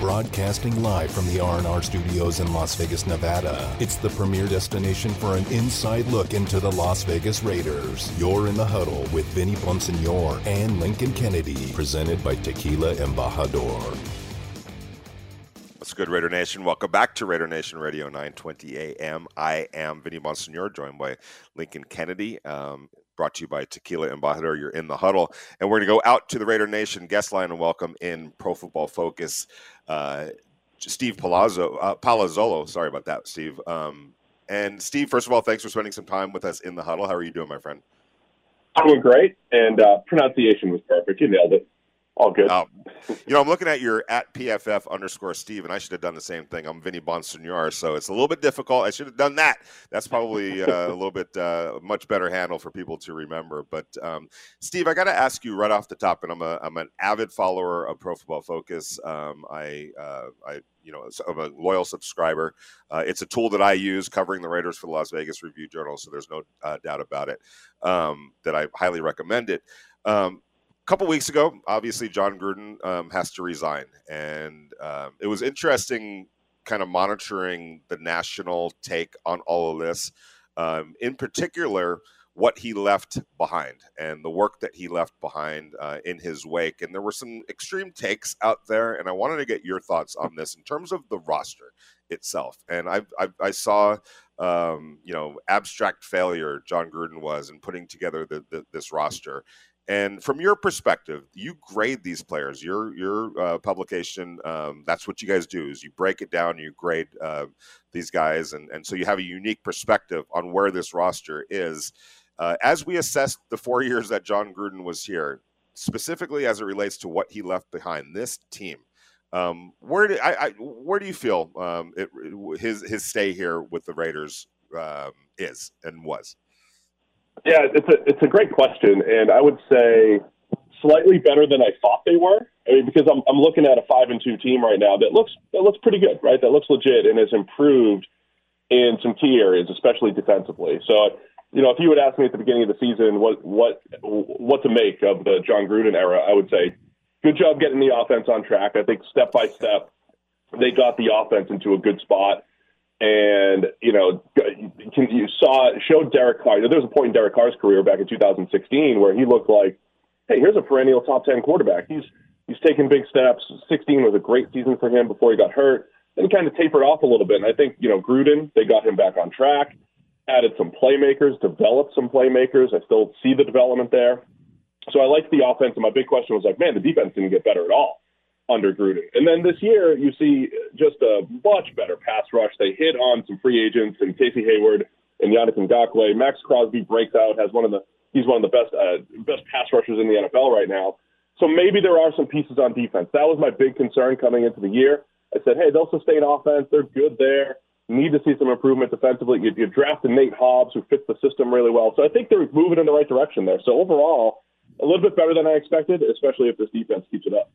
Broadcasting live from the R&R studios in Las Vegas, Nevada. It's the premier destination for an inside look into the Las Vegas Raiders. You're in the huddle with Vinny Bonsignore and Lincoln Kennedy, presented by Tequila Embajador. What's good, Raider Nation? Welcome back to Raider Nation Radio 920 AM. I am Vinny Bonsignore, joined by Lincoln Kennedy. Um, brought to you by Tequila Embajador. You're in the huddle. And we're going to go out to the Raider Nation guest line and welcome in Pro Football Focus, uh, Steve Palazzo, uh, Palazzolo. Sorry about that, Steve. Um, and Steve, first of all, thanks for spending some time with us in the huddle. How are you doing, my friend? I'm doing great, and uh, pronunciation was perfect. You nailed it. All good. Um, you know, I'm looking at your at PFF underscore Steve, and I should have done the same thing. I'm Vinny Bonsignore, so it's a little bit difficult. I should have done that. That's probably uh, a little bit uh, much better handle for people to remember. But um, Steve, I got to ask you right off the top, and I'm a I'm an avid follower of Pro Football Focus. Um, I uh, I you know I'm a loyal subscriber. Uh, it's a tool that I use covering the Raiders for the Las Vegas Review Journal, so there's no uh, doubt about it. Um, that I highly recommend it. Um, couple weeks ago, obviously Jon Gruden um, has to resign, and um, it was interesting, kind of monitoring the national take on all of this. Um, in particular, what he left behind and the work that he left behind uh, in his wake. And there were some extreme takes out there, and I wanted to get your thoughts on this in terms of the roster itself. And I, I, I saw, um, you know, abstract failure Jon Gruden was in putting together the, the, this roster. And from your perspective, you grade these players. Your your uh, publication, um, that's what you guys do is you break it down, you grade uh, these guys, and and so you have a unique perspective on where this roster is. Uh, as we assess the four years that Jon Gruden was here, specifically as it relates to what he left behind, this team, um, where do I, I, where do you feel um, it, his his stay here with the Raiders um, is and was? Yeah, it's a it's a great question, and I would say slightly better than I thought they were. I mean, because I'm I'm looking at a five and two team right now that looks that looks pretty good, right? That looks legit and has improved in some key areas, especially defensively. So, you know, if you would ask me at the beginning of the season what what what to make of the Jon Gruden era, I would say, good job getting the offense on track. I think step by step they got the offense into a good spot. And you know, you saw showed Derek Carr. You know, There was a point in Derek Carr's career back in 2016 where he looked like, hey, here's a perennial top 10 quarterback. He's he's taken big steps. 16 was a great season for him before he got hurt. Then he kind of tapered off a little bit. And I think you know Gruden, they got him back on track, added some playmakers, developed some playmakers. I still see the development there. So I liked the offense. And my big question was like, man, the defense didn't get better at all under Gruden. And then this year, you see just a much better pass rush. They hit on some free agents and Casey Hayward and Yannick Ngakoue. Maxx Crosby breaks out, has one of the he's one of the best uh, best pass rushers in the NFL right now. So maybe there are some pieces on defense. That was my big concern coming into the year. I said, hey, they'll sustain offense. They're good there. Need to see some improvement defensively. You, you drafted Nate Hobbs, who fits the system really well. So I think they're moving in the right direction there. So overall, a little bit better than I expected, especially if this defense keeps it up.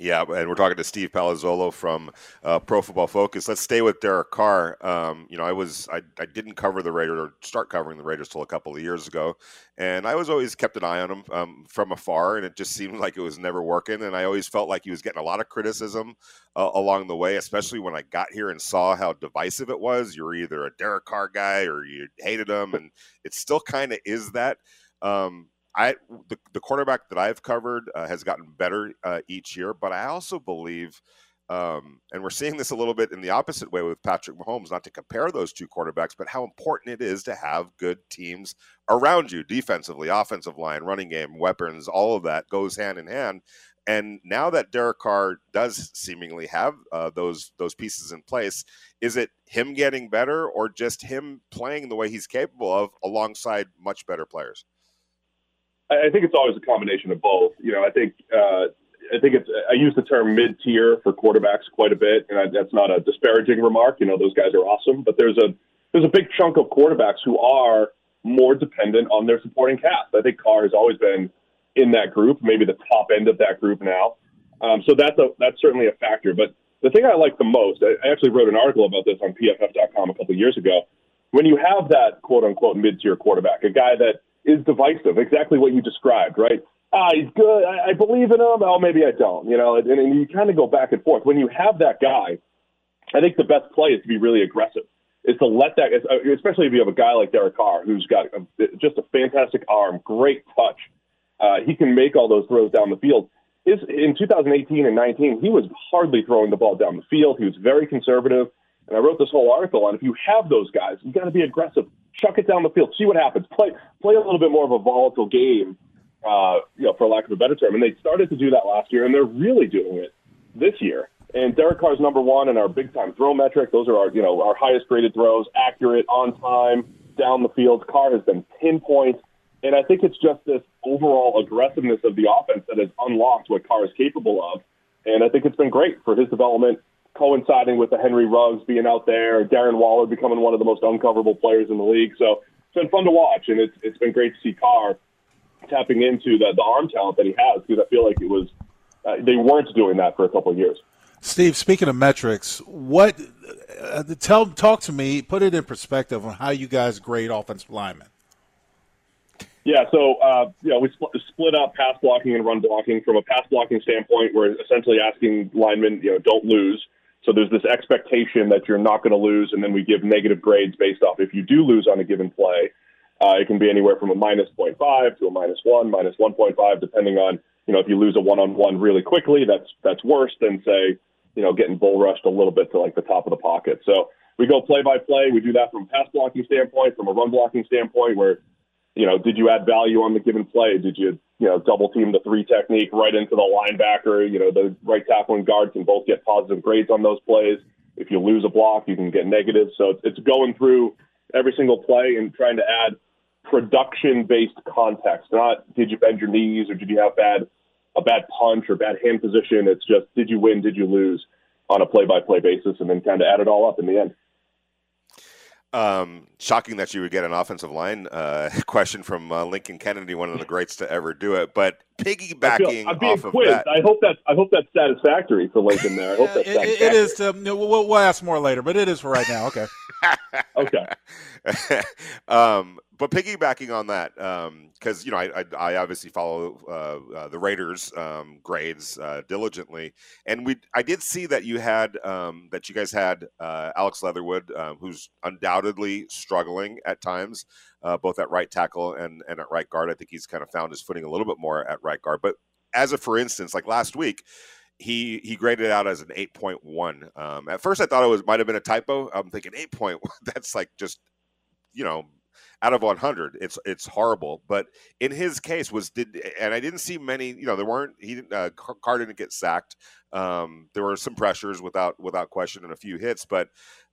Yeah, and we're talking to Steve Palazzolo from uh, Pro Football Focus. Let's stay with Derek Carr. Um, you know, I was I, I didn't cover the Raiders or start covering the Raiders till a couple of years ago, and I was always kept an eye on him um, from afar, and it just seemed like it was never working. And I always felt like he was getting a lot of criticism uh, along the way, especially when I got here and saw how divisive it was. You're either a Derek Carr guy or you hated him, and it still kind of is that. Um, I the, the quarterback that I've covered uh, has gotten better uh, each year, but I also believe, um, and we're seeing this a little bit in the opposite way with Patrick Mahomes. Not to compare those two quarterbacks, but how important it is to have good teams around you, defensively, offensive line, running game, weapons, all of that goes hand in hand. And now that Derek Carr does seemingly have uh, those those pieces in place, is it him getting better or just him playing the way he's capable of alongside much better players? I think it's always a combination of both. You know, I think uh, I think it's I use the term mid tier for quarterbacks quite a bit, and I, that's not a disparaging remark. You know, those guys are awesome, but there's a there's a big chunk of quarterbacks who are more dependent on their supporting cast. I think Carr has always been in that group, maybe the top end of that group now. Um, so that's a that's certainly a factor. But the thing I like the most, I, I actually wrote an article about this on PFF.com a couple of years ago. When you have that quote unquote mid tier quarterback, a guy that is divisive. Exactly what you described, right? ah, he's good. I, I believe in him. Oh, maybe I don't. You know, and, and you kind of go back and forth. When you have that guy, I think the best play is to be really aggressive. Is to let that, especially if you have a guy like Derek Carr who's got a, just a fantastic arm, great touch. Uh, he can make all those throws down the field. His, in 2018 and 19, he was hardly throwing the ball down the field. He was very conservative. And I wrote this whole article on if you have those guys, you got to be aggressive. Chuck it down the field. See what happens. Play play a little bit more of a volatile game uh, you know, for lack of a better term. And they started to do that last year, and they're really doing it this year. And Derek Carr's number one in our big time throw metric. Those are our, you know, our highest graded throws, accurate, on time, down the field. Carr has been pinpoint. And I think it's just this overall aggressiveness of the offense that has unlocked what Carr is capable of. And I think it's been great for his development, coinciding with the Henry Ruggs being out there, Darren Waller becoming one of the most uncoverable players in the league. So it's been fun to watch, and it's, it's been great to see Carr tapping into the, the arm talent that he has because I feel like it was uh, they weren't doing that for a couple of years. Steve, speaking of metrics, what uh, tell talk to me, put it in perspective on how you guys grade offensive linemen. Yeah, so uh, you know we split, split up pass blocking and run blocking. From a pass blocking standpoint, we're essentially asking linemen, you know, don't lose. So there's this expectation that you're not going to lose, and then we give negative grades based off if you do lose on a given play. Uh, it can be anywhere from a minus 0.5 to a minus 1, minus 1.5, depending on, you know, if you lose a one-on-one really quickly, that's that's worse than, say, you know, getting bull rushed a little bit to like the top of the pocket. So we go play by play. We do that from a pass blocking standpoint, from a run blocking standpoint, where, you know, did you add value on the given play? Did you, you know, double team the three technique right into the linebacker? You know, the right tackle and guard can both get positive grades on those plays. If you lose a block, you can get negative. So it's, it's going through every single play and trying to add production based context. Not did you bend your knees or did you have bad a bad punch or bad hand position. It's just did you win, did you lose on a play by play basis, and then kind of add it all up in the end. Um, shocking that you would get an offensive line uh, question from uh, Lincoln Kennedy, one of the greats to ever do it. But piggybacking I'm being off quizzed. of that, I hope that I hope that's satisfactory for Lincoln. There, I hope that's it, it is. To, we'll, we'll ask more later, but it is for right now. Okay. okay. um, but piggybacking on that, because um, you know I, I, I obviously follow uh, uh, the Raiders um, grades uh, diligently, and we I did see that you had um, that you guys had uh, Alex Leatherwood, um, who's undoubtedly struggling at times, uh, both at right tackle and and at right guard. I think he's kind of found his footing a little bit more at right guard. But as a for instance, like last week, he he graded out as an 8.1 um, at first i thought it was might have been a typo i'm thinking 8.1 that's like just you know out of 100 it's it's horrible but in his case was did and i didn't see many you know there weren't he didn't uh, didn't get sacked um, there were some pressures without without question and a few hits but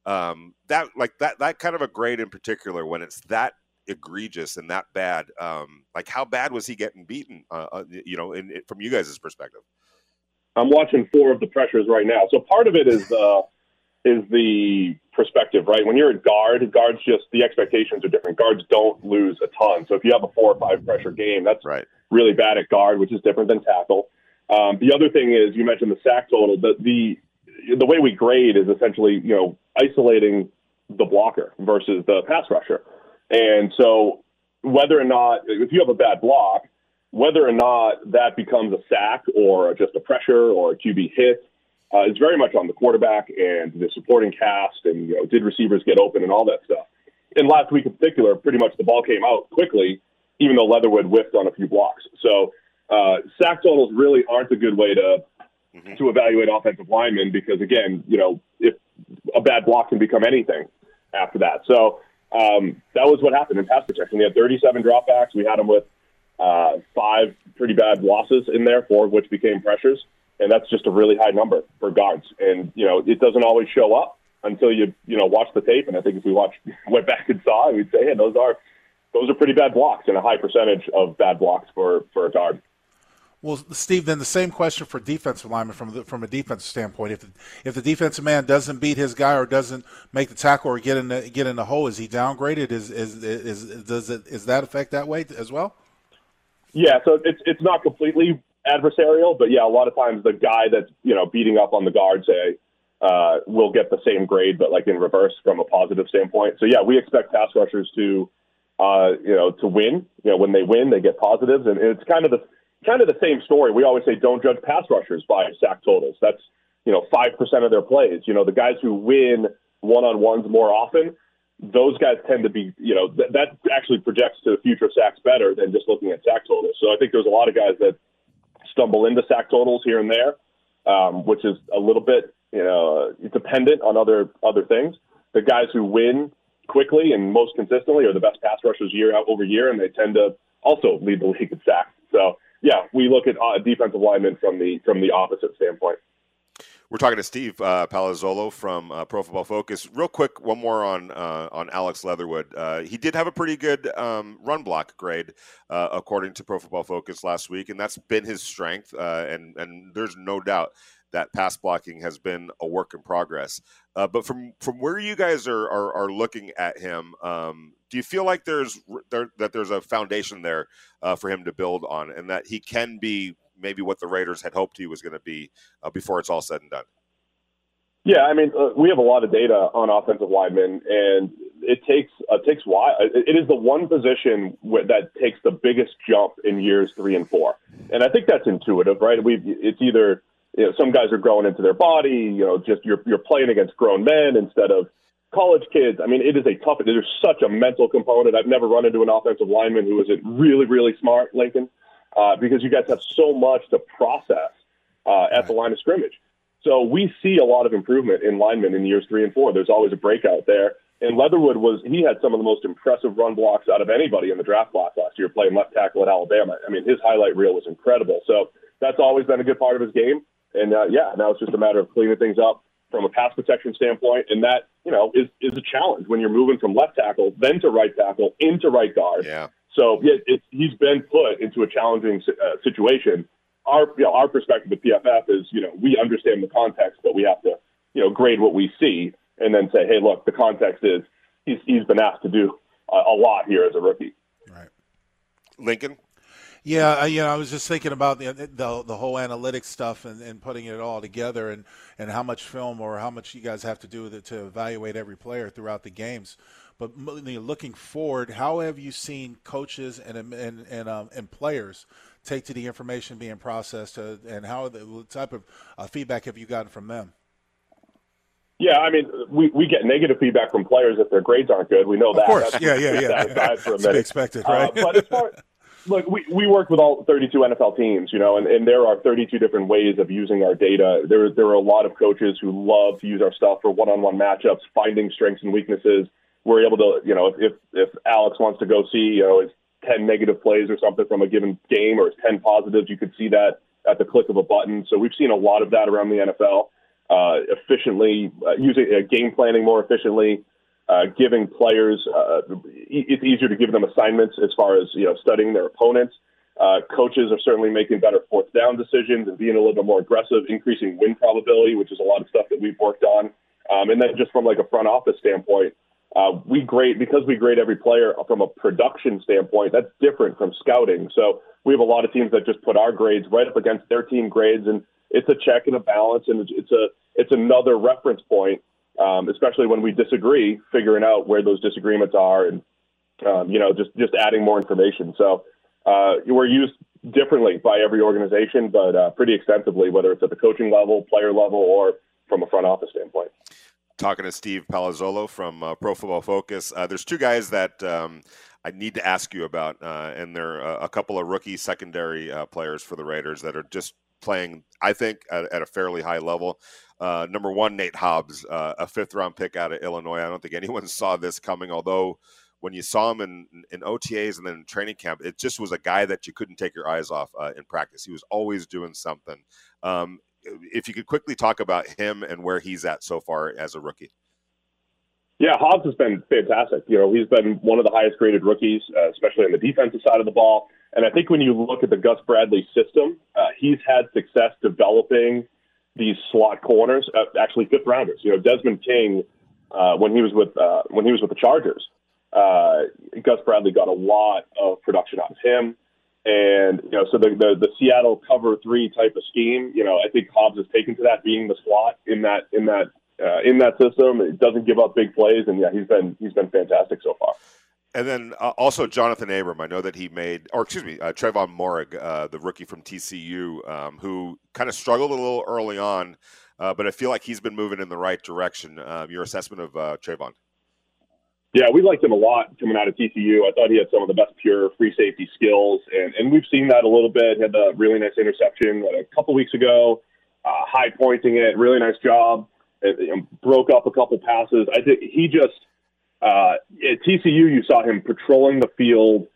um, that like that that kind of a grade in particular when it's that egregious and that bad um, like how bad was he getting beaten uh, uh, you know in, in, from you guys' perspective? I'm watching four of the pressures right now. So part of it is uh is the perspective, right? When you're a guard, guards just the expectations are different. Guards don't lose a ton. So if you have a four or five pressure game, that's right. really bad at guard, which is different than tackle. Um, the other thing is you mentioned the sack total. The, the the way we grade is essentially you know isolating the blocker versus the pass rusher, and so whether or not if you have a bad block, whether or not that becomes a sack or just a pressure or a QB hit uh, is very much on the quarterback and the supporting cast, and you know, did receivers get open and all that stuff. And last week in particular, pretty much the ball came out quickly, even though Leatherwood whiffed on a few blocks. So uh, sack totals really aren't a good way to mm-hmm. to evaluate offensive linemen because again, you know, if a bad block can become anything after that. So um, that was what happened in pass protection. We had 37 dropbacks. We had them with uh, five pretty bad losses in there, four of which became pressures and that's just a really high number for guards. And you know, it doesn't always show up until you you know watch the tape. And I think if we watch went back and saw, we'd say, hey, those are those are pretty bad blocks and a high percentage of bad blocks for for a guard. Well, Steve, then the same question for defensive lineman from the, from a defensive standpoint. If the, if the defensive man doesn't beat his guy or doesn't make the tackle or get in the get in the hole, is he downgraded? Is is is does it is that affect that way as well? Yeah, so it's it's not completely adversarial, but yeah, a lot of times the guy that's you know beating up on the guard say uh, will get the same grade, but like in reverse from a positive standpoint. So yeah, we expect pass rushers to uh, you know to win. You know when they win, they get positives, and it's kind of the kind of the same story. We always say don't judge pass rushers by sack totals. That's you know five percent of their plays. You know the guys who win one on ones more often. Those guys tend to be, you know, th- that actually projects to future sacks better than just looking at sack totals. So I think there's a lot of guys that stumble into sack totals here and there, um, which is a little bit, you know, dependent on other other things. The guys who win quickly and most consistently are the best pass rushers year out over year, and they tend to also lead the league in sacks. So yeah, we look at uh, defensive linemen from the from the opposite standpoint. We're talking to Steve uh, Palazzolo from uh, Pro Football Focus. Real quick, one more on uh, on Alex Leatherwood. Uh, he did have a pretty good um, run block grade, uh, according to Pro Football Focus last week, and that's been his strength. Uh, and and there's no doubt that pass blocking has been a work in progress. but from from where you guys are are, are looking at him, um, do you feel like there's there, that there's a foundation there for him to build on, and that he can be maybe what the Raiders had hoped he was going to be uh, before it's all said and done. Yeah, I mean, uh, we have a lot of data on offensive linemen, and it takes uh, takes while. It is the one position that takes the biggest jump in years three and four, and I think that's intuitive, right? We it's either you know, some guys are growing into their body, you know, just you're you're playing against grown men instead of college kids. I mean, it is a tough. There's such a mental component. I've never run into an offensive lineman who isn't really really smart, Lincoln uh, because you guys have so much to process uh, at the line of scrimmage. So we see a lot of improvement in linemen in years three and four. There's always a breakout there. And Leatherwood was he had some of the most impressive run blocks out of anybody in the draft class last year, playing left tackle at Alabama. I mean, his highlight reel was incredible. So that's always been a good part of his game. And uh, yeah, now it's just a matter of cleaning things up from a pass protection standpoint, and that you know is is a challenge when you're moving from left tackle then to right tackle into right guard. Yeah. So yeah, it, he's been put into a challenging uh, situation. Our you know, our perspective at PFF is you know we understand the context, but we have to you know grade what we see and then say, hey, look, the context is he's he's been asked to do a, a lot here as a rookie. Right, Lincoln. Yeah, I, you know, I was just thinking about the the, the whole analytics stuff and, and putting it all together, and, and how much film or how much you guys have to do to, to evaluate every player throughout the games. But looking forward, how have you seen coaches and and and, um, and players take to the information being processed, uh, and how the, what type of uh, feedback have you gotten from them? Yeah, I mean, we, we get negative feedback from players if their grades aren't good. We know that. Of course, That's, yeah, yeah, yeah. Aside for a minute. expected, right? Uh, but as far look, we, we work with all 32 NFL teams, you know, and, and there are 32 different ways of using our data. There there are a lot of coaches who love to use our stuff for one-on-one matchups, finding strengths and weaknesses we're able to, you know, if if Alex wants to go see, you know, his 10 negative plays or something from a given game or his 10 positives, you could see that at the click of a button. So we've seen a lot of that around the NFL, uh, efficiently uh, using uh, game planning more efficiently, uh, giving players. Uh, it's easier to give them assignments as far as you know studying their opponents. Uh, coaches are certainly making better fourth down decisions and being a little bit more aggressive, increasing win probability, which is a lot of stuff that we've worked on. Um, and then just from like a front office standpoint, uh, we grade because we grade every player from a production standpoint. That's different from scouting. So we have a lot of teams that just put our grades right up against their team grades, and it's a check and a balance, and it's a it's another reference point, um, especially when we disagree, figuring out where those disagreements are, and um, you know just just adding more information. So uh, we're used differently by every organization, but uh, pretty extensively, whether it's at the coaching level, player level, or from a front office standpoint talking to Steve Palazzolo from uh, Pro Football Focus. Uh, there's two guys that um, I need to ask you about, uh, and they're uh, a couple of rookie secondary uh, players for the Raiders that are just playing, I think, at, at a fairly high level. Uh, number one, Nate Hobbs, a fifth round pick out of Illinois. I don't think anyone saw this coming, although when you saw him in, in OTAs and then in training camp, it just was a guy that you couldn't take your eyes off uh, in practice. He was always doing something. Um, if you could quickly talk about him and where he's at so far as a rookie. Yeah, Hobbs has been fantastic. You know, he's been one of the highest graded rookies, uh, especially on the defensive side of the ball. And I think when you look at the Gus Bradley system, uh, he's had success developing these slot corners, uh, actually fifth rounders. You know, Desmond King, uh, when he was with uh, when he was with the Chargers, uh, Gus Bradley got a lot of production out of him. And you know, so the, the the Seattle cover three type of scheme, you know, I think Hobbs has taken to that, being the slot in that in that uh, in that system. It doesn't give up big plays, and yeah, he's been he's been fantastic so far. And then uh, also Jonathan Abram. I know that he made, or excuse me, uh, Trevon Moehrig, uh, the rookie from TCU, um, who kind of struggled a little early on, uh, but I feel like he's been moving in the right direction. Um, your assessment of uh, Trevon? Yeah, we liked him a lot coming out of TCU. I thought he had some of the best pure free safety skills, and, and we've seen that a little bit. He had a really nice interception a couple weeks ago, uh, high pointing it, really nice job. Broke up a couple passes. I think he just uh, at TCU, you saw him patrolling the field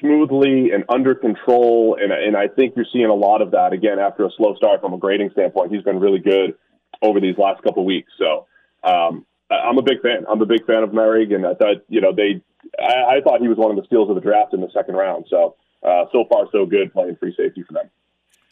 smoothly and under control, and and I think you're seeing a lot of that again after a slow start from a grading standpoint. He's been really good over these last couple weeks. So um, I'm a big fan. I'm a big fan of Moehrig, and I thought you know they. I, I thought he was one of the steals of the draft in the second round. So uh, so far so good playing free safety for them.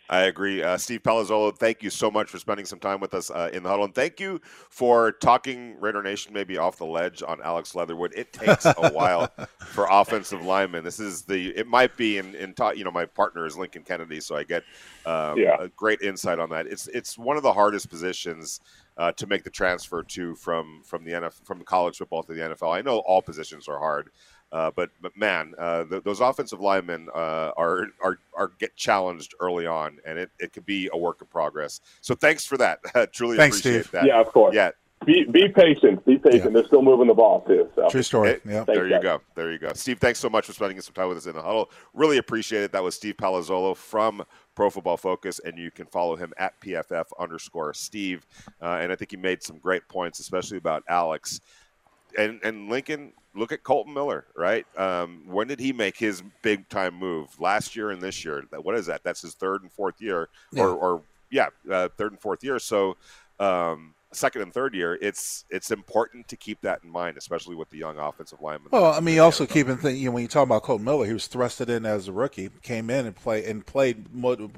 I agree. Uh, Steve Palazzolo, thank you so much for spending some time with us uh, in the huddle. And thank you for talking Raider Nation maybe off the ledge on Alex Leatherwood. It takes a while for offensive linemen. This is the, it might be in, in ta- you know, my partner is Lincoln Kennedy, so I get um, yeah. a great insight on that. It's, it's one of the hardest positions uh, to make the transfer to from, from the NFL, from college football to the NFL. I know all positions are hard. Uh, but but man, uh, th- those offensive linemen uh, are are are get challenged early on, and it, it could be a work in progress. So thanks for that. Truly thanks, appreciate Steve. that. Yeah, of course. Yeah. Be, be patient. Be patient. Yeah. They're still moving the ball too. So. True story. yeah. There you go. There you go. Steve, thanks so much for spending some time with us in the huddle. Really appreciate it. That was Steve Palazzolo from Pro Football Focus, and you can follow him at PFF underscore Steve. Uh, and I think he made some great points, especially about Alex. And and Lincoln, look at Kolton Miller, right? Um, when did he make his big time move? Last year and this year. What is that? That's his third and fourth year, yeah. or, or yeah, uh, third and fourth year. So. Um, second and third year, it's it's important to keep that in mind, especially with the young offensive lineman. Well, I mean, also keep in think, you know, when you talk about Kolton Miller, he was thrusted in as a rookie, came in and play and played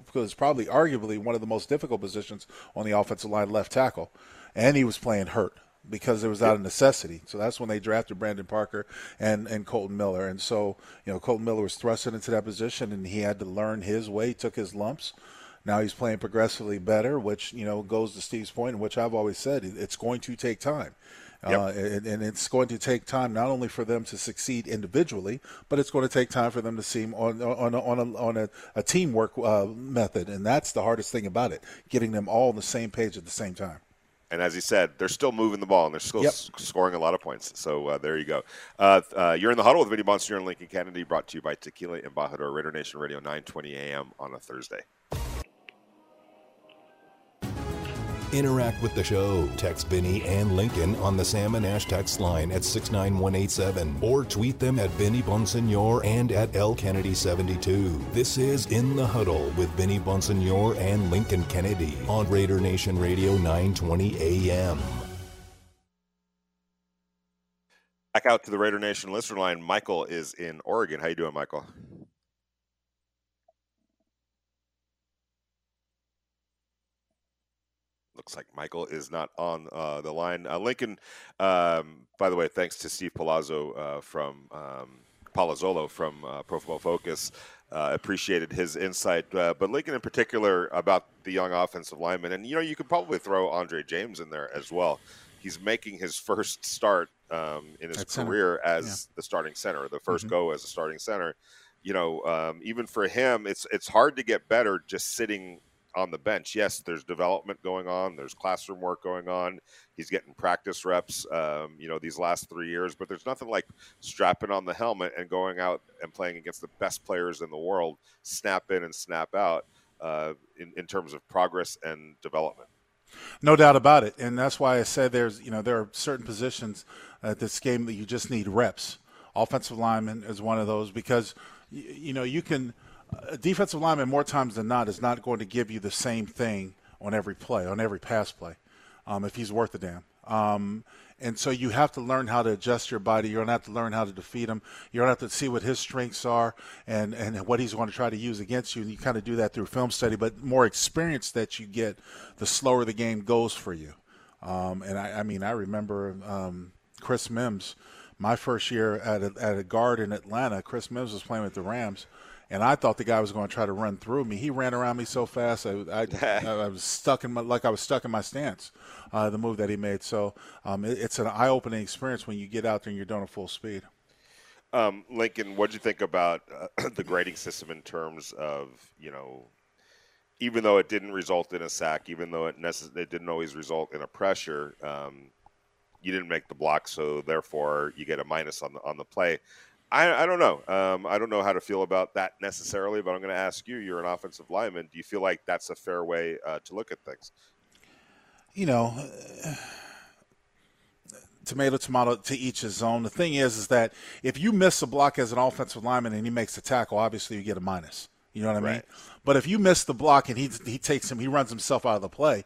because probably arguably one of the most difficult positions on the offensive line, left tackle, and he was playing hurt because it was out of necessity. So that's when they drafted Brandon Parker and, and Kolton Miller. And so, you know, Kolton Miller was thrusted into that position and he had to learn his way, took his lumps. Now he's playing progressively better, which, you know, goes to Steve's point, which I've always said it's going to take time. Yep. Uh, and, and, it's going to take time not only for them to succeed individually, but it's going to take time for them to seem on on on a, on a, a teamwork uh, method, and that's the hardest thing about it: getting them all on the same page at the same time. And as he said, they're still moving the ball and they're still yep. s- scoring a lot of points. So uh, there you go. Uh, uh, you're in the huddle with Vinny Bonsignore and Lincoln Kennedy, brought to you by Tequila Embajador Raider Nation Radio, 9:20 a.m. on a Thursday. Interact with the show. Text Vinny and Lincoln on the Sam and Ash text line at 69187 or tweet them at Vinny Bonsignore and at L Kennedy 72. This is In the Huddle with Vinny Bonsignore and Lincoln Kennedy on Raider Nation Radio 920 AM. Back out to the Raider Nation listener line. Michael is in Oregon. How you doing, Michael? Looks like Michael is not on uh, the line. Uh, Lincoln, um, by the way, thanks to Steve Palazzo uh, from um, Palazzolo from uh, Pro Football Focus. Uh, appreciated his insight, uh, but Lincoln in particular about the young offensive lineman, and you know you could probably throw Andre James in there as well. He's making his first start um, in his At career center. as yeah. the starting center, the 1st mm-hmm. go as a starting center. You know, um, even for him, it's it's hard to get better just sitting on the bench. Yes, there's development going on. There's classroom work going on. He's getting practice reps, um, you know, these last three years. But there's nothing like strapping on the helmet and going out and playing against the best players in the world, snap in and snap out, uh, in, in terms of progress and development. No doubt about it, and that's why I said there's, you know, there are certain positions at this game that you just need reps. Offensive lineman is one of those because, you know, you can a defensive lineman more times than not is not going to give you the same thing on every play, on every pass play, um, if he's worth a damn. Um, and so you have to learn how to adjust your body. You're going to have to learn how to defeat him. You're going to have to see what his strengths are and, and what he's going to try to use against you. And you kind of do that through film study. But more experience that you get, the slower the game goes for you. Um, and I, I, mean, I remember um, Chris Mims, my first year at a, at a guard in Atlanta. Chris Mims was playing with the Rams and I thought the guy was going to try to run through me. He ran around me so fast, I, I, I was stuck in my like I was stuck in my stance. Uh, the move that he made, so um, it, it's an eye-opening experience when you get out there and you're doing it full speed. Um, Lincoln, what do you think about uh, the grading system in terms of you know, even though it didn't result in a sack, even though it, necess- it didn't always result in a pressure, um, you didn't make the block, so therefore you get a minus on the on the play. I, I don't know. Um, I don't know how to feel about that necessarily, but I'm going to ask you. You're an offensive lineman. Do you feel like that's a fair way uh, to look at things? You know, tomato tomato to each his own. The thing is, is that if you miss a block as an offensive lineman and he makes a tackle, obviously you get a minus. You know what I mean? Right. But if you miss the block and he he takes him, he runs himself out of the play.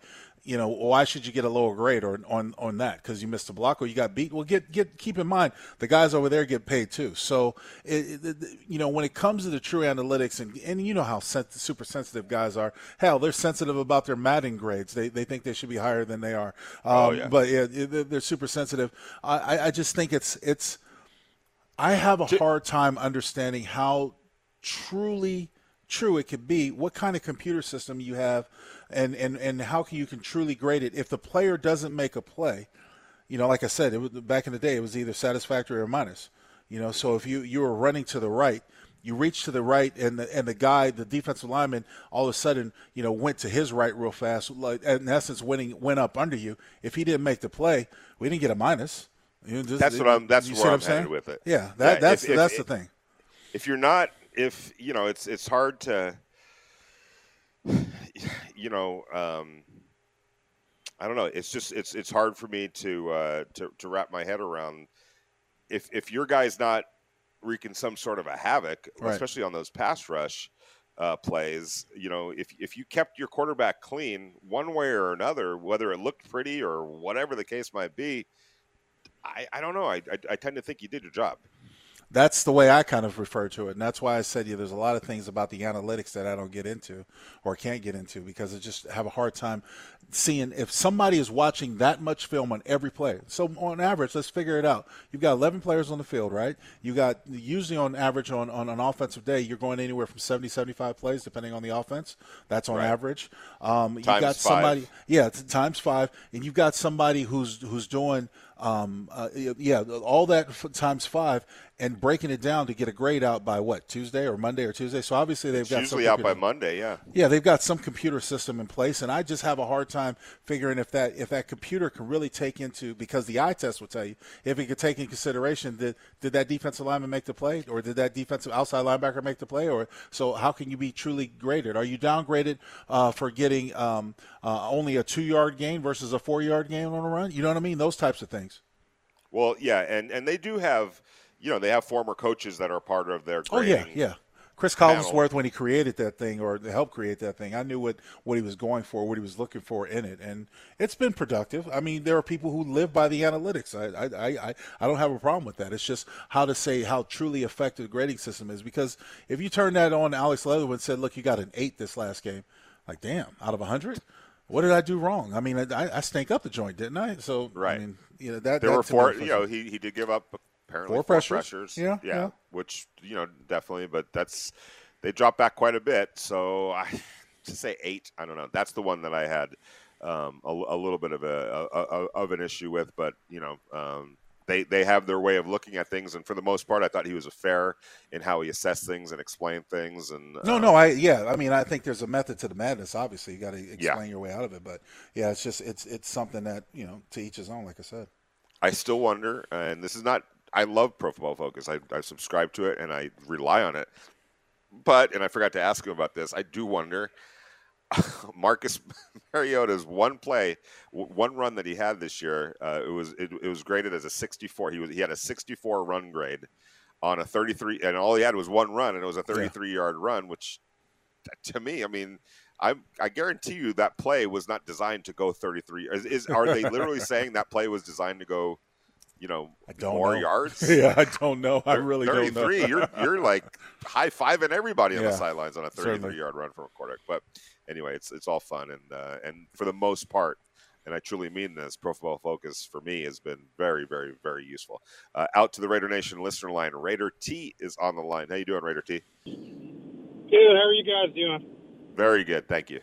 You know, why should you get a lower grade or on on that? Because you missed a block or you got beat. Well, get get keep in mind the guys over there get paid too. So, it, it, you know, when it comes to the true analytics and and you know how sen- super sensitive guys are. Hell, they're sensitive about their Madden grades. They they think they should be higher than they are. Um, Oh, yeah. But yeah, they're, super sensitive. I I- I just think it's it's. I have a hard time understanding how truly true it could be, what kind of computer system you have, and, and, and how can you can truly grade it. If the player doesn't make a play, you know, like I said, it was, back in the day, it was either satisfactory or minus. You know, so if you you were running to the right, you reach to the right, and the and the guy, the defensive lineman, all of a sudden, you know, went to his right real fast, like in essence, winning went up under you. If he didn't make the play, we didn't get a minus. You know, just- That's what I'm- that's where what I'm saying? with it. Yeah, that Yeah, that's if- if- that's if- the thing. if you're not if you know it's it's hard to you know um i don't know. It's just it's it's hard for me to uh to, to wrap my head around if if your guy's not wreaking some sort of a havoc Right. especially on those pass rush uh, plays you know if if you kept your quarterback clean one way or another whether it looked pretty or whatever the case might be i i don't know. I i, I tend to think you did your job that's the way I kind of refer to it, and that's why I said yeah, there's a lot of things about the analytics that I don't get into or can't get into because I just have a hard time seeing if somebody is watching that much film on every play. So on average, let's figure it out. You've got 11 players on the field, right? You got usually on average on, on an offensive day, you're going anywhere from 70, 75 plays depending on the offense. That's on Right. average. Um, you got somebody, five. yeah, it's times five, and you've got somebody who's who's doing, um, uh, yeah, all that times five, and breaking it down to get a grade out by what Tuesday or Monday or Tuesday. So obviously they've it's got usually some out by monday yeah yeah, they've got some computer system in place, and I just have a hard time figuring if that if that computer can really take into because the eye test will tell you if it could take into consideration did did that defensive lineman make the play or did that defensive outside linebacker make the play or so how can you be truly graded? Are you downgraded uh, for getting um, uh, only a two yard gain versus a four yard gain on a run? You know what I mean? Those types of things. Well, yeah, and and they do have, you know, they have former coaches that are part of their. Oh yeah, yeah. Chris. Collinsworth, when he created that thing or helped create that thing, I knew what, what he was going for, what he was looking for in it, and it's been productive. I mean, there are people who live by the analytics. I I, I, I don't have a problem with that. It's just how to say how truly effective the grading system is. Because if you turn that on, Alex Leatherwood and said, "Look, you got an eight this last game," like, damn, out of a hundred. What did I do wrong? I mean, I, I stank up the joint, didn't I? So, Right. I mean, you know that there that were four. You know, he he did give up apparently Four four, pressures. Yeah, yeah, yeah. which you know definitely, but that's they dropped back quite a bit. So I to say eight, I don't know. That's the one that I had um, a, a little bit of a, a, a of an issue with, but you know. Um, they, they have their way of looking at things, and for the most part, I thought he was a fair in how he assessed things and explained things. And No, uh, no, I yeah, I mean, I think there's a method to the madness. Obviously, you got to explain your way out of it, but yeah, it's just it's it's something that you know to each his own. Like I said, I still wonder, and this is not. I love Pro Football Focus. I, I subscribe to it and I rely on it. But, and I forgot to ask him about this. I do wonder. Marcus Mariota's one play, one run that he had this year, uh, it was it, it was graded as a 64. He was he had a 64 run grade on a 33, and all he had was one run, and it was a 33 yard run. Which, to me, I mean, I I guarantee you that play was not designed to go 33. Is, is are they literally saying that play was designed to go, you know, more know. yards? yeah, I don't know. I really don't know. 33. you're you're like high fiving everybody on Yeah, the sidelines on a 33 certainly. yard run from a quarterback. But anyway, it's it's all fun and uh, and for the most part, and I truly mean this, Pro Football Focus for me has been very very very useful. Uh, out to the Raider Nation listener line, Raider T is on the line. How you doing, Raider T? Good. How are you guys doing? Very good, thank you.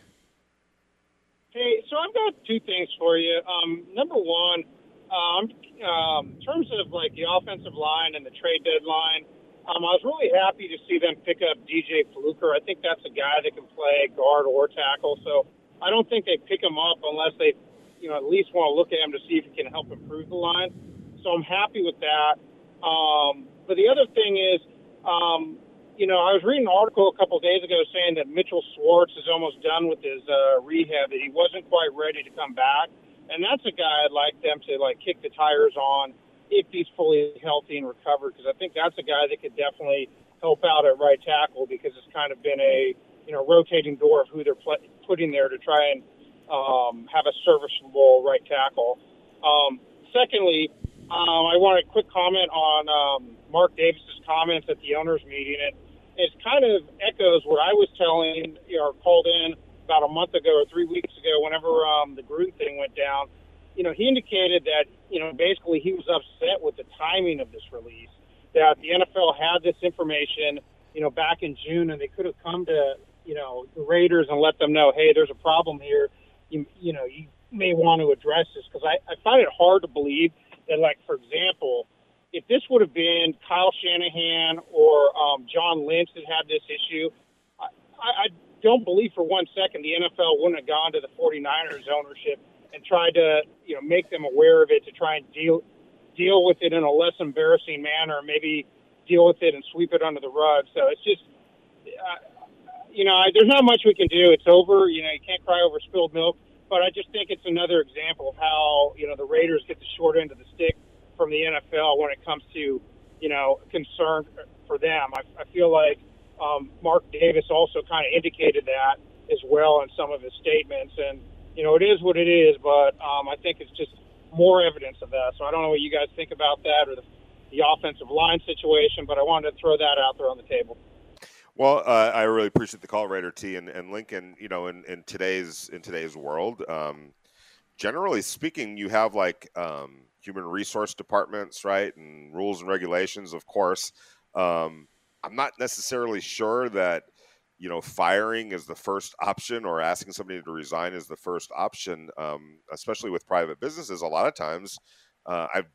Hey, so I've got two things for you. Um, number one, um, um, in terms of like the offensive line and the trade deadline, Um, I was really happy to see them pick up DJ Fluker. I think that's a guy that can play guard or tackle. So I don't think they pick him up unless they, you know, at least want to look at him to see if he can help improve the line. So I'm happy with that. Um, but the other thing is, um, you know, I was reading an article a couple of days ago saying that Mitchell Schwartz is almost done with his uh, rehab, that he wasn't quite ready to come back. And that's a guy I'd like them to like kick the tires on if he's fully healthy and recovered, because I think that's a guy that could definitely help out at right tackle because it's kind of been a you know rotating door of who they're pl- putting there to try and um, have a serviceable right tackle. Um, secondly, um, I want a quick comment on um, Mark Davis's comments at the owners' meeting. It it kind of echoes what I was telling you know called in about a month ago or three weeks ago whenever um, the Gruden thing went down you know, he indicated that, you know, basically he was upset with the timing of this release, that the NFL had this information, you know, back in June, and they could have come to, you know, the Raiders and let them know, hey, there's a problem here. You, you know, you may want to address this because I, I find it hard to believe that, like, for example, if this would have been Kyle Shanahan or um, John Lynch that had this issue, I, I don't believe for one second the NFL wouldn't have gone to the 49ers ownership and try to you know make them aware of it to try and deal deal with it in a less embarrassing manner, maybe deal with it and sweep it under the rug. So it's just, uh, you know, I, there's not much we can do. It's over. You know, you can't cry over spilled milk. But I just think it's another example of how you know the Raiders get the short end of the stick from the NFL when it comes to you know concern for them. I, I feel like um, Mark Davis also kind of indicated that as well in some of his statements and you know, it is what it is, but um, I think it's just more evidence of that. So I don't know what you guys think about that or the, the offensive line situation, but I wanted to throw that out there on the table. Well, uh, I really appreciate the call, Raider T and, and Lincoln. You know, in, in today's in today's world, um, generally speaking, you have like um, human resource departments, right, and rules and regulations, of course. Um, I'm not necessarily sure that you know, firing is the first option or asking somebody to resign is the first option, um, especially with private businesses. A lot of times, uh, I've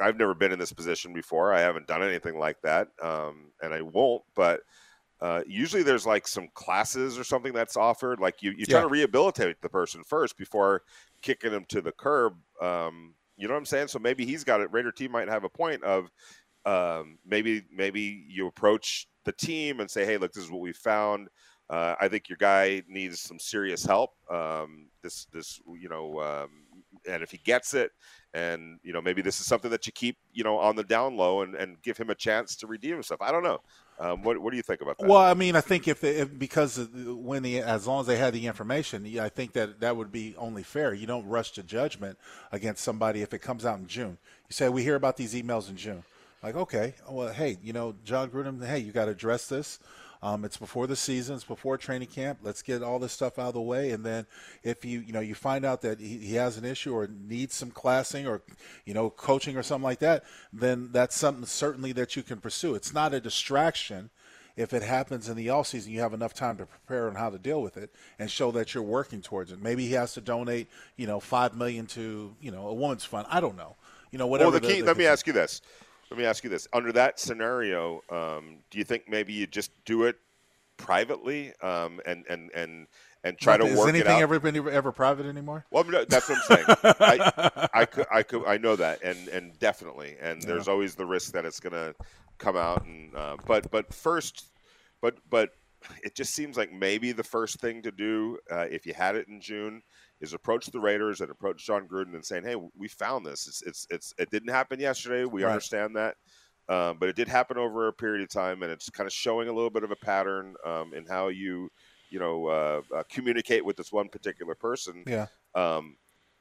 I've never been in this position before. I haven't done anything like that, um, and I won't. But uh, usually, there's like some classes or something that's offered. Like you, you try yeah. to rehabilitate the person first before kicking them to the curb. Um, you know what I'm saying? So maybe he's got it. Raider T might have a point of um, maybe maybe you approach the team and say, hey, look, this is what we found. Uh, I think your guy needs some serious help. Um, this, this, you know, um, and if he gets it, and you know, maybe this is something that you keep, you know, on the down low and, and give him a chance to redeem himself. I don't know. Um, what, what do you think about that? Well, I mean, I think if, if because when the as long as they had the information, I think that that would be only fair. You don't rush to judgment against somebody if it comes out in June. You say we hear about these emails in June. Like, okay, well, hey, you know, Jon Gruden, hey, you got to address this. Um, it's before the season, it's before training camp. Let's get all this stuff out of the way, and then if you you know you find out that he, he has an issue or needs some classing or you know coaching or something like that, then that's something certainly that you can pursue. It's not a distraction if it happens in the off season, you have enough time to prepare on how to deal with it and show that you're working towards it. Maybe he has to donate, you know, five million to, you know, a woman's fund. I don't know. You know, whatever. Well, the key. The, the, let me ask you this: let me ask you this: Under that scenario, um, do you think maybe you just do it privately um, and and and and try to work anything it out? ever been ever private anymore? Well, no, that's what I'm saying. I, I could, I could, I know that, and and definitely, and yeah. there's always the risk that it's going to come out, and uh, but but first, but but it just seems like maybe the first thing to do uh, if you had it in June is approach the Raiders and approach Jon Gruden and saying, "Hey, we found this. It's it's, it's it didn't happen yesterday. We right. understand that, um, but it did happen over a period of time, and it's kind of showing a little bit of a pattern um, in how you, you know, uh, uh, communicate with this one particular person. Yeah. Um,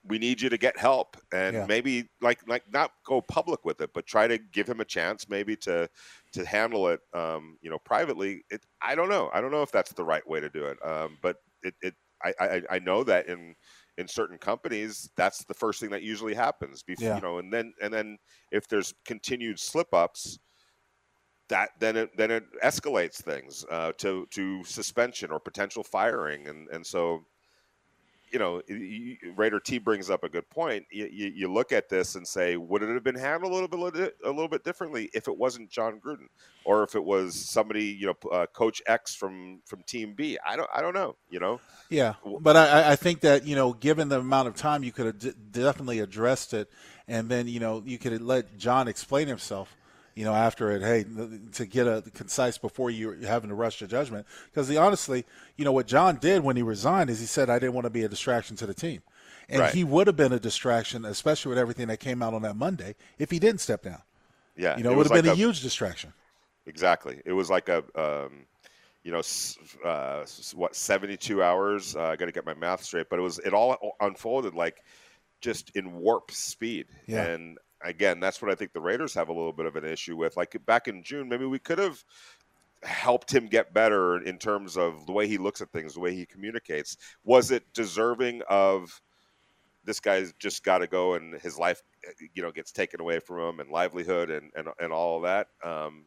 we need you to get help and yeah. maybe like like not go public with it but try to give him a chance maybe to to handle it um, you know privately it, i don't know i don't know if that's the right way to do it um, but it, it I, I, I know that in in certain companies that's the first thing that usually happens before yeah. you know and then and then if there's continued slip ups that then it then it escalates things uh, to to suspension or potential firing and and so you know, Raider T brings up a good point. You, you, you, look at this and say, would it have been handled a little bit a little bit differently if it wasn't Jon Gruden, or if it was somebody, you know, uh, Coach X from from Team B? I don't I don't know. You know. Yeah, but I, I think that you know, given the amount of time, you could have d- definitely addressed it, and then you know, you could let Jon explain himself you know, after it, hey, to get a concise before you're having to rush to judgment. Because honestly, you know, what Jon did when he resigned is he said, I didn't want to be a distraction to the team. And right. he would have been a distraction, especially with everything that came out on that Monday, if he didn't step down. Yeah. You know, it, it would have like been a, a, huge distraction. Exactly. It was like a, um, you know, uh, what, 72 hours? Uh, I got to get my math straight. But it was, it all unfolded like just in warp speed. Yeah. And again, that's what I think the Raiders have a little bit of an issue with. Like back in June, maybe we could have helped him get better in terms of the way he looks at things, the way he communicates. Was it deserving of this guy's just got to go and his life, you know, gets taken away from him and livelihood and and, and all that? Um,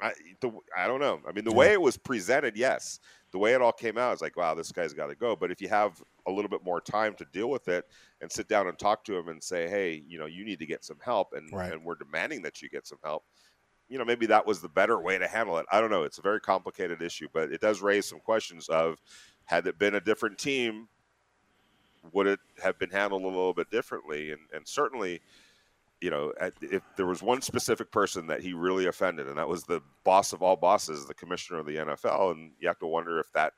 I the, I don't know. I mean, the way it was presented, yes. The way it all came out is like, wow, this guy's got to go. But if you have a little bit more time to deal with it and sit down and talk to him and say, hey, you know, you need to get some help, and right. and we're demanding that you get some help. You know, maybe that was the better way to handle it. I don't know. It's a very complicated issue, but it does raise some questions of had it been a different team, would it have been handled a little bit differently? And and certainly you know, if there was one specific person that he really offended, and that was the boss of all bosses, the commissioner of the NFL, and you have to wonder if that,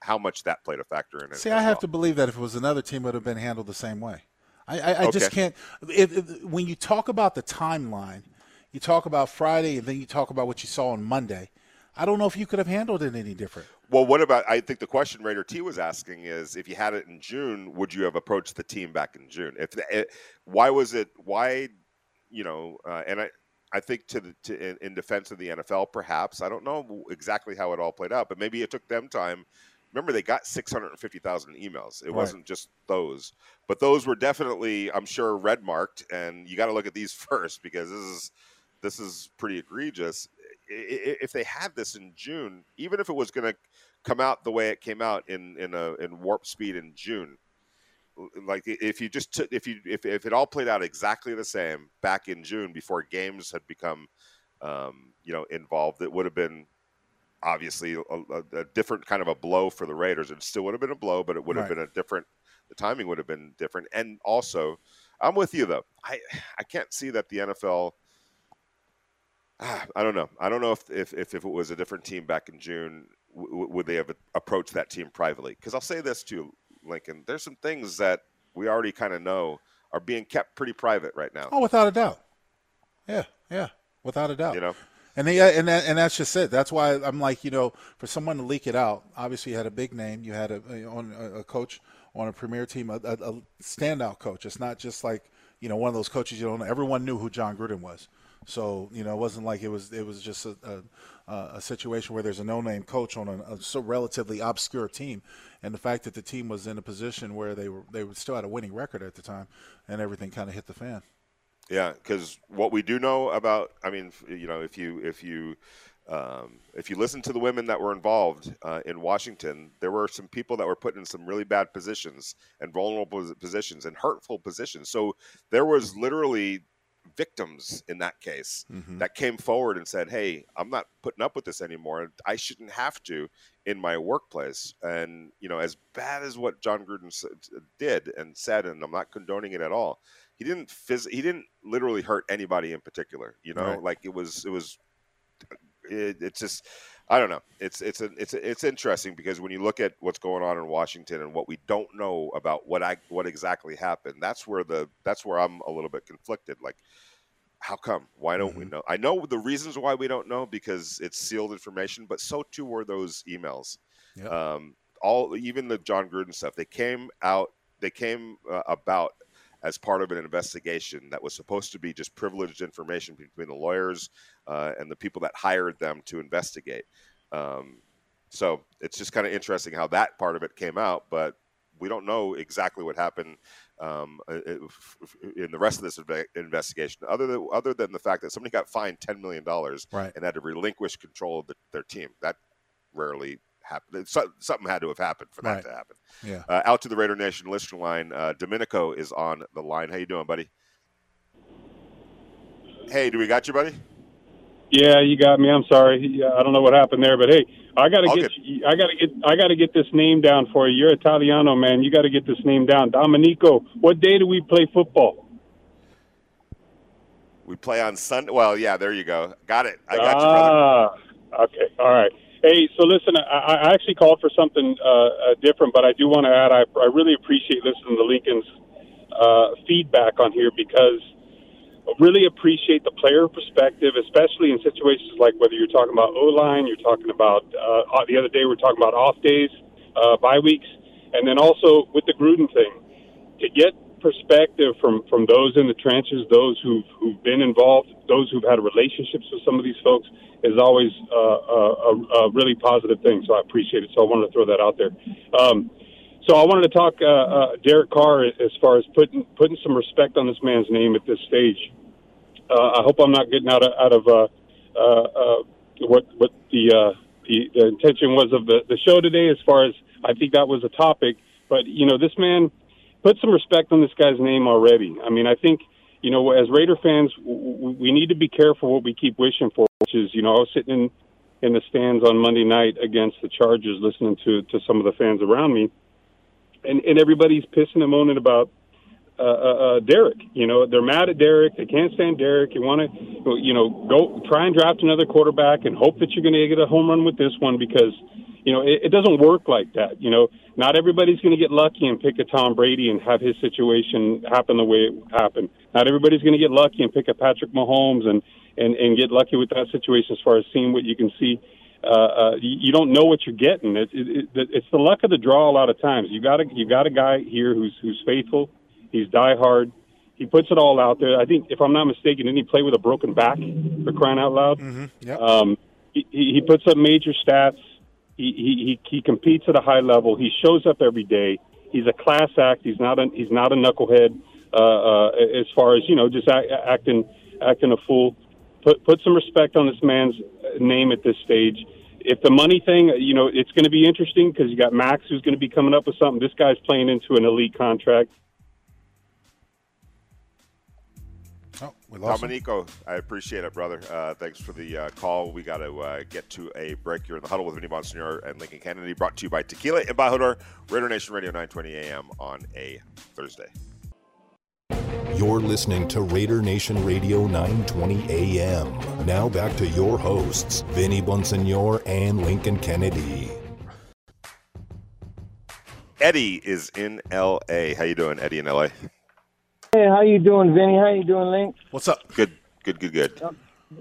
how much that played a factor in it. See, I have well. to believe that if it was another team, it would have been handled the same way. I, I, I okay. just can't. If, when you talk about the timeline, you talk about Friday, and then you talk about what you saw on Monday. I don't know if you could have handled it any different. Well, what about? I think the question Raider T was asking is, if you had it in June, would you have approached the team back in June? If it, why was it? Why you know, uh, and I, I think to the to, in, in, defense of the NFL, perhaps I don't know exactly how it all played out, but maybe it took them time. Remember, they got six hundred and fifty thousand emails. It right. wasn't just those, but those were definitely, I'm sure, red marked. And you got to look at these first because this is this is pretty egregious. If they had this in June, even if it was going to come out the way it came out in in a in warp speed in June, like if you just took if you if, if it all played out exactly the same back in June before games had become um, you know involved, it would have been obviously a, a, a, different kind of a blow for the Raiders. It still would have been a blow, but it would have right. been a different. The timing would have been different, and also, I'm with you though. I I can't see that the NFL. Ah, I don't know. I don't know if, if, if, if it was a different team back in June, w- would they have approached that team privately? Because I'll say this too, Lincoln, there's some things that we already kind of know are being kept pretty private right now. Oh, without a doubt. Yeah, yeah, without a doubt. You know, and they, and that, and that's just it. That's why I'm like, you know, for someone to leak it out. Obviously, you had a big name. You had a on a, a coach on a premier team, a, a, standout coach. It's not just like you know one of those coaches you don't know. Everyone knew who Jon Gruden was. So you know, it wasn't like it was it was just a, a, a situation where there's a no-name coach on a, a, so relatively obscure team, and the fact that the team was in a position where they were they were still had a winning record at the time, and everything kind of hit the fan. Yeah, because what we do know about, I mean, you know, if you if you um, if you listen to the women that were involved uh, in Washington, there were some people that were put in some really bad positions and vulnerable positions and hurtful positions. So there was literally victims in that case mm-hmm. that came forward and said, "Hey, I'm not putting up with this anymore. I shouldn't have to in my workplace." And you know, as bad as what Jon Gruden did and said, and I'm not condoning it at all. He didn't phys- He didn't literally hurt anybody in particular. You know, right. like it was. It was. It, it's just. I don't know. It's it's a, it's a, it's interesting because when you look at what's going on in Washington and what we don't know about what I what exactly happened, that's where the that's where I'm a little bit conflicted. Like, how come? Why don't mm-hmm. we know? I know the reasons why we don't know because it's sealed information, but so too were those emails. Yep. Um, all even the Jon Gruden stuff. They came out. They came uh, about as part of an investigation that was supposed to be just privileged information between the lawyers uh, and the people that hired them to investigate. Um, so it's just kind of interesting how that part of it came out, but we don't know exactly what happened um, uh, in the rest of this investigation, other than other than the fact that somebody got fined ten million dollars right. and had to relinquish control of the, their team. That rarely happen. Something had to have happened for that Right. to happen. Yeah. Uh, out to the Raider Nation listener line. Uh, Domenico is on the line. How you doing, buddy? Hey, do we got you, buddy? Yeah, you got me. I'm sorry. Yeah, I don't know what happened there, but hey, I got to All get I got to get I got to get this name down for you. You're Italiano, man. You got to get this name down. Domenico. What day do we play football? We play on Sunday. Well, yeah, there you go. Got it. I got you, brother. Ah, okay. All right. Hey, so listen, I, I actually called for something uh, uh, different, but I do want to add I, I really appreciate listening to Lincoln's uh, feedback on here because really appreciate the player perspective, especially in situations like whether you're talking about O line, you're talking about uh, the other day we are talking about off days, uh, bye weeks, and then also with the Gruden thing to get perspective from from those in the trenches, those who've who've been involved, those who've had relationships with some of these folks, is always uh, a, a really positive thing. So I appreciate it. So I wanted to throw that out there. Um, so I wanted to talk uh, uh, Derek Carr as far as putting putting some respect on this man's name at this stage. Uh, I hope I'm not getting out of out of uh, uh, what what the, uh, the the intention was of the the show today. As far as I think that was a topic, but you know this man put some respect on this guy's name already. I mean, I think you know as Raider fans, w- we need to be careful what we keep wishing for. Which is, you know, I was sitting in in the stands on Monday night against the Chargers, listening to to some of the fans around me, and and everybody's pissing and moaning about uh, uh, uh, Derek. You know, they're mad at Derek. They can't stand Derek. You want to, you know, go try and draft another quarterback and hope that you're going to get a home run with this one because, you know, it, it doesn't work like that. You know, not everybody's going to get lucky and pick a Tom Brady and have his situation happen the way it happened. Not everybody's going to get lucky and pick a Patrick Mahomes and and and get lucky with that situation as far as seeing what you can see. Uh, uh, you, you don't know what you're getting. It, it, it, it's the luck of the draw a lot of times. You got a you got a guy here who's who's faithful. He's diehard. He puts it all out there. I think, if I'm not mistaken, didn't he play with a broken back for crying out loud? Mm-hmm. Yep. Um, he, he puts up major stats. He, he he he competes at a high level. He shows up every day. He's a class act. He's not a he's not a knucklehead. Uh, uh, as far as you know, just act, acting acting a fool. Put put some respect on this man's name at this stage. If the money thing, you know, it's going to be interesting because you got Maxx who's going to be coming up with something. This guy's playing into an elite contract. Oh, we lost him. Domenico, I appreciate it, brother. Uh, thanks for the uh, call. We got to uh, get to a break here in the huddle with Vinny Bonsignore and Lincoln Kennedy, brought to you by Tequila and Embajador, Raider Nation Radio 920 AM on a Thursday. You're listening to Raider Nation Radio 920 AM. Now back to your hosts, Vinny Bonsignore and Lincoln Kennedy. Eddie is in L.A. How you doing, Eddie in L.A.? Hey, how you doing, Vinny? How you doing, Link? What's up? Good, good, good, good.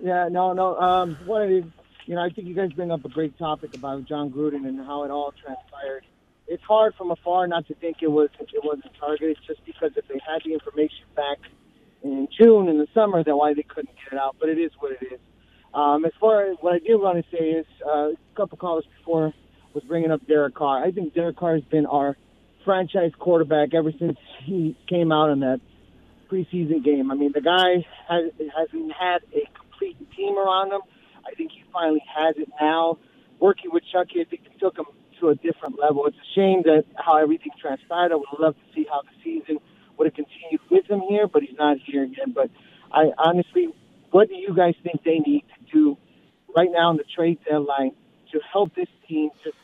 Yeah, no, no. Um, wanted to, you know, I think you guys bring up a great topic about Jon Gruden and how it all transpired. It's hard from afar not to think it was it wasn't targeted, just because if they had the information back in June in the summer, then why they couldn't get it out. But it is what it is. Um, as far as what I do want to say is, uh, a couple callers before was bringing up Derek Carr. I think Derek Carr has been our franchise quarterback ever since he came out in that preseason game. I mean, the guy has, hasn't had a complete team around him. I think he finally has it now. Working with Chucky, I think it took him to a different level. It's a shame that how everything transpired. I would love to see how the season would have continued with him here, but he's not here again. But I honestly, what do you guys think they need to do right now in the trade deadline to help this team just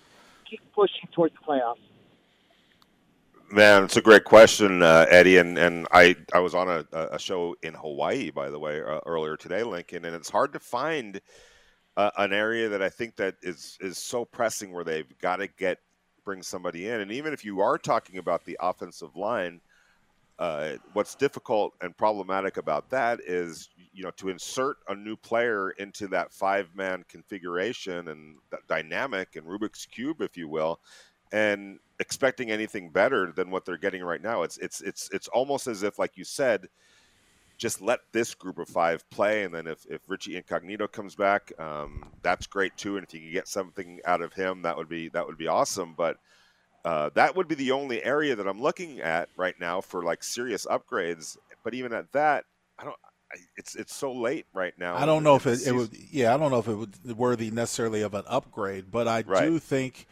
keep pushing towards the playoffs? Man, it's a great question, uh, Eddie. And, and I, I was on a, a show in Hawaii, by the way, uh, earlier today, Lincoln, and it's hard to find uh, an area that I think that is is so pressing where they've got to get bring somebody in. And even if you are talking about the offensive line, uh, what's difficult and problematic about that is you know to insert a new player into that five man configuration and dynamic and Rubik's cube, if you will, and expecting anything better than what they're getting right now. It's it's it's it's almost as if, like you said, just let this group of five play, and then if, if Richie Incognito comes back, um, that's great too. And if you can get something out of him, that would be that would be awesome. But uh, that would be the only area that I'm looking at right now for like serious upgrades. But even at that, I don't. it's it's so late right now. I don't know if it, it, would. Yeah, I don't know if it would worthy necessarily of an upgrade, but I right. do think.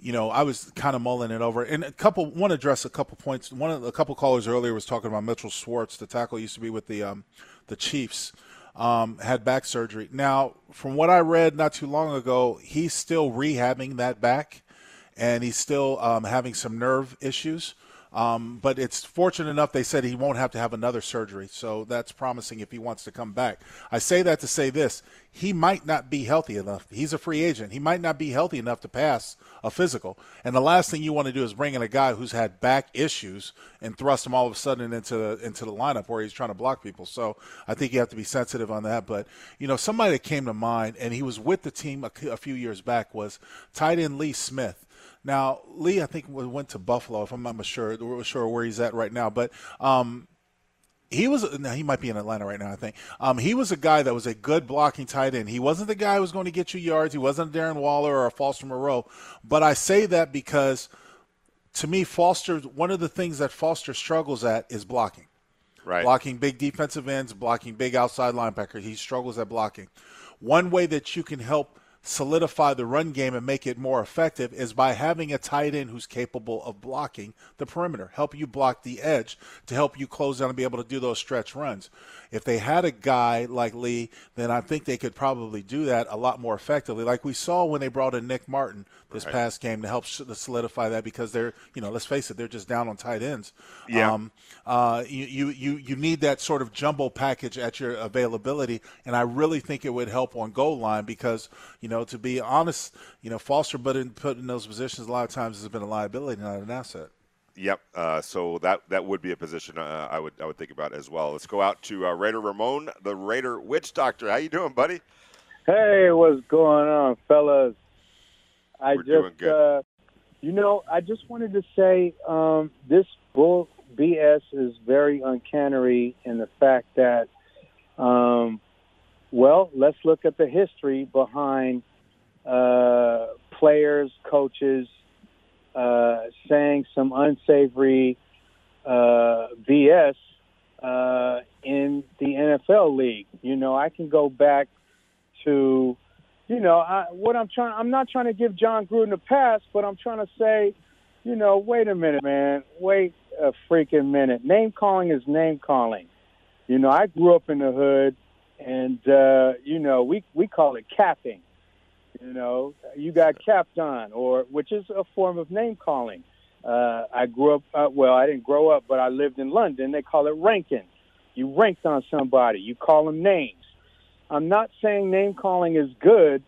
You know, I was kind of mulling it over, and a couple want to address a couple points. One of a couple callers earlier was talking about Mitchell Schwartz, the tackle used to be with the um, the Chiefs, um, had back surgery. Now, from what I read not too long ago, he's still rehabbing that back, and he's still um, having some nerve issues. Um, but it's fortunate enough they said he won't have to have another surgery, so that's promising if he wants to come back. I say that to say this: he might not be healthy enough. He's a free agent. He might not be healthy enough to pass a physical. And the last thing you want to do is bring in a guy who's had back issues and thrust him all of a sudden into the, into the lineup where he's trying to block people. So I think you have to be sensitive on that. But you know, somebody that came to mind, and he was with the team a, a few years back, was tight end Lee Smith. Now, Lee, I think went to Buffalo. If I'm not sure, sure where he's at right now, but um, he was now he might be in Atlanta right now. I think um, he was a guy that was a good blocking tight end. He wasn't the guy who was going to get you yards. He wasn't Darren Waller or a Foster Moreau. But I say that because to me, Foster one of the things that Foster struggles at is blocking. Right. Blocking big defensive ends, blocking big outside linebackers. He struggles at blocking. One way that you can help solidify the run game and make it more effective is by having a tight end who's capable of blocking the perimeter, help you block the edge to help you close down and be able to do those stretch runs. If they had a guy like Lee, then I think they could probably do that a lot more effectively, like we saw when they brought in Nick Martin this right. past game to help solidify that because they're, you know, let's face it, they're just down on tight ends. Yeah. Um, uh, you, you, you, you need that sort of jumbo package at your availability, and I really think it would help on goal line because, you know, to be honest, you know, Foster put in, put in those positions a lot of times has been a liability, not an asset. Yep. Uh, so that that would be a position uh, I would I would think about as well. Let's go out to uh, Raider Ramon, the Raider Witch Doctor. How you doing, buddy? Hey, what's going on, fellas? I We're just, uh, you know, I just wanted to say um, this bull BS is very uncanny in the fact that, um, well, let's look at the history behind uh, players, coaches uh, saying some unsavory uh, BS uh, in the NFL league. You know, I can go back to you know, I, what I'm trying, I'm not trying to give Jon Gruden a pass, but I'm trying to say, you know, wait a minute, man, wait a freaking minute. Name calling is name calling. You know, I grew up in the hood, and uh, you know, we we call it capping. You know, you got capped on, or which is a form of name calling. Uh, I grew up, uh, well, I didn't grow up, but I lived in London. They call it ranking. You ranked on somebody. You call them names. I'm not saying name calling is good,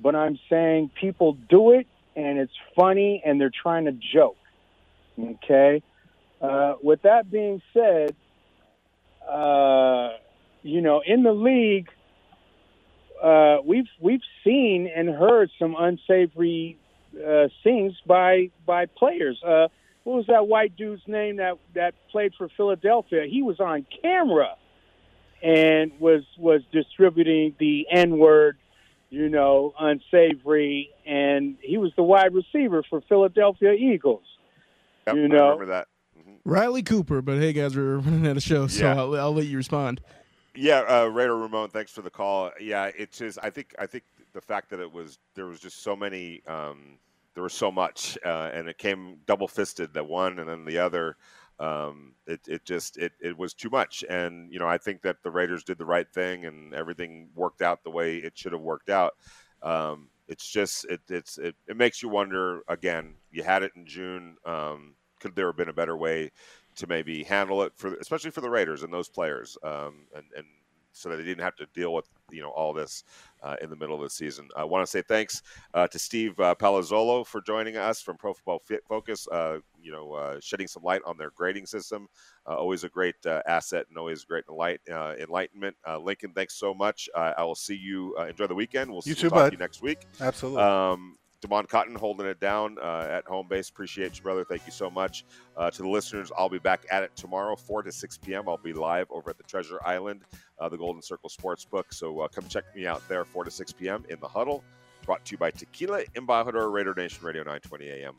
but I'm saying people do it and it's funny and they're trying to joke. Okay? Uh, with that being said, uh, you know, in the league, uh, we've we've seen and heard some unsavory uh, things by by players. Uh, what was that white dude's name that that played for Philadelphia? He was on camera and was was distributing the N word, you know, unsavory, and he was the wide receiver for Philadelphia Eagles. Yep, you know, I remember that. Mm-hmm. Riley Cooper, but hey guys, we're running out of show, so yeah. I'll, I'll, let you respond. Yeah, uh, Raider Ramon, thanks for the call. Yeah, it's just I think I think the fact that it was there was just so many um, there was so much uh, and it came double fisted the one and then the other um, it, it just it, it was too much. And you know i think that the raiders did the right thing and everything worked out the way it should have worked out. Um, it's just it, it's it, it makes you wonder again you had it in june um, could there have been a better way to maybe handle it for especially for the raiders and those players um, and, and so that they didn't have to deal with you know all this uh, in the middle of the season. I want to say thanks uh, to Steve uh, Palazzolo for joining us from Pro Football Focus. Uh, you know, uh, shedding some light on their grading system. Uh, always a great asset and always great enlight, enlightenment. Lincoln, thanks so much. I will see you. enjoy the weekend. We'll, you see, too, talk bud. to you next week. Absolutely. Um, Damon Cotton holding it down uh, at home base. Appreciate you, brother. Thank you so much. Uh, to the listeners, I'll be back at it tomorrow, 4 to 6 p.m. I'll be live over at the Treasure Island, uh, the Golden Circle Sportsbook. So uh, come check me out there, 4 to 6 p.m. in the huddle. Brought to you by Tequila Embajador Raider Nation Radio 920 a.m.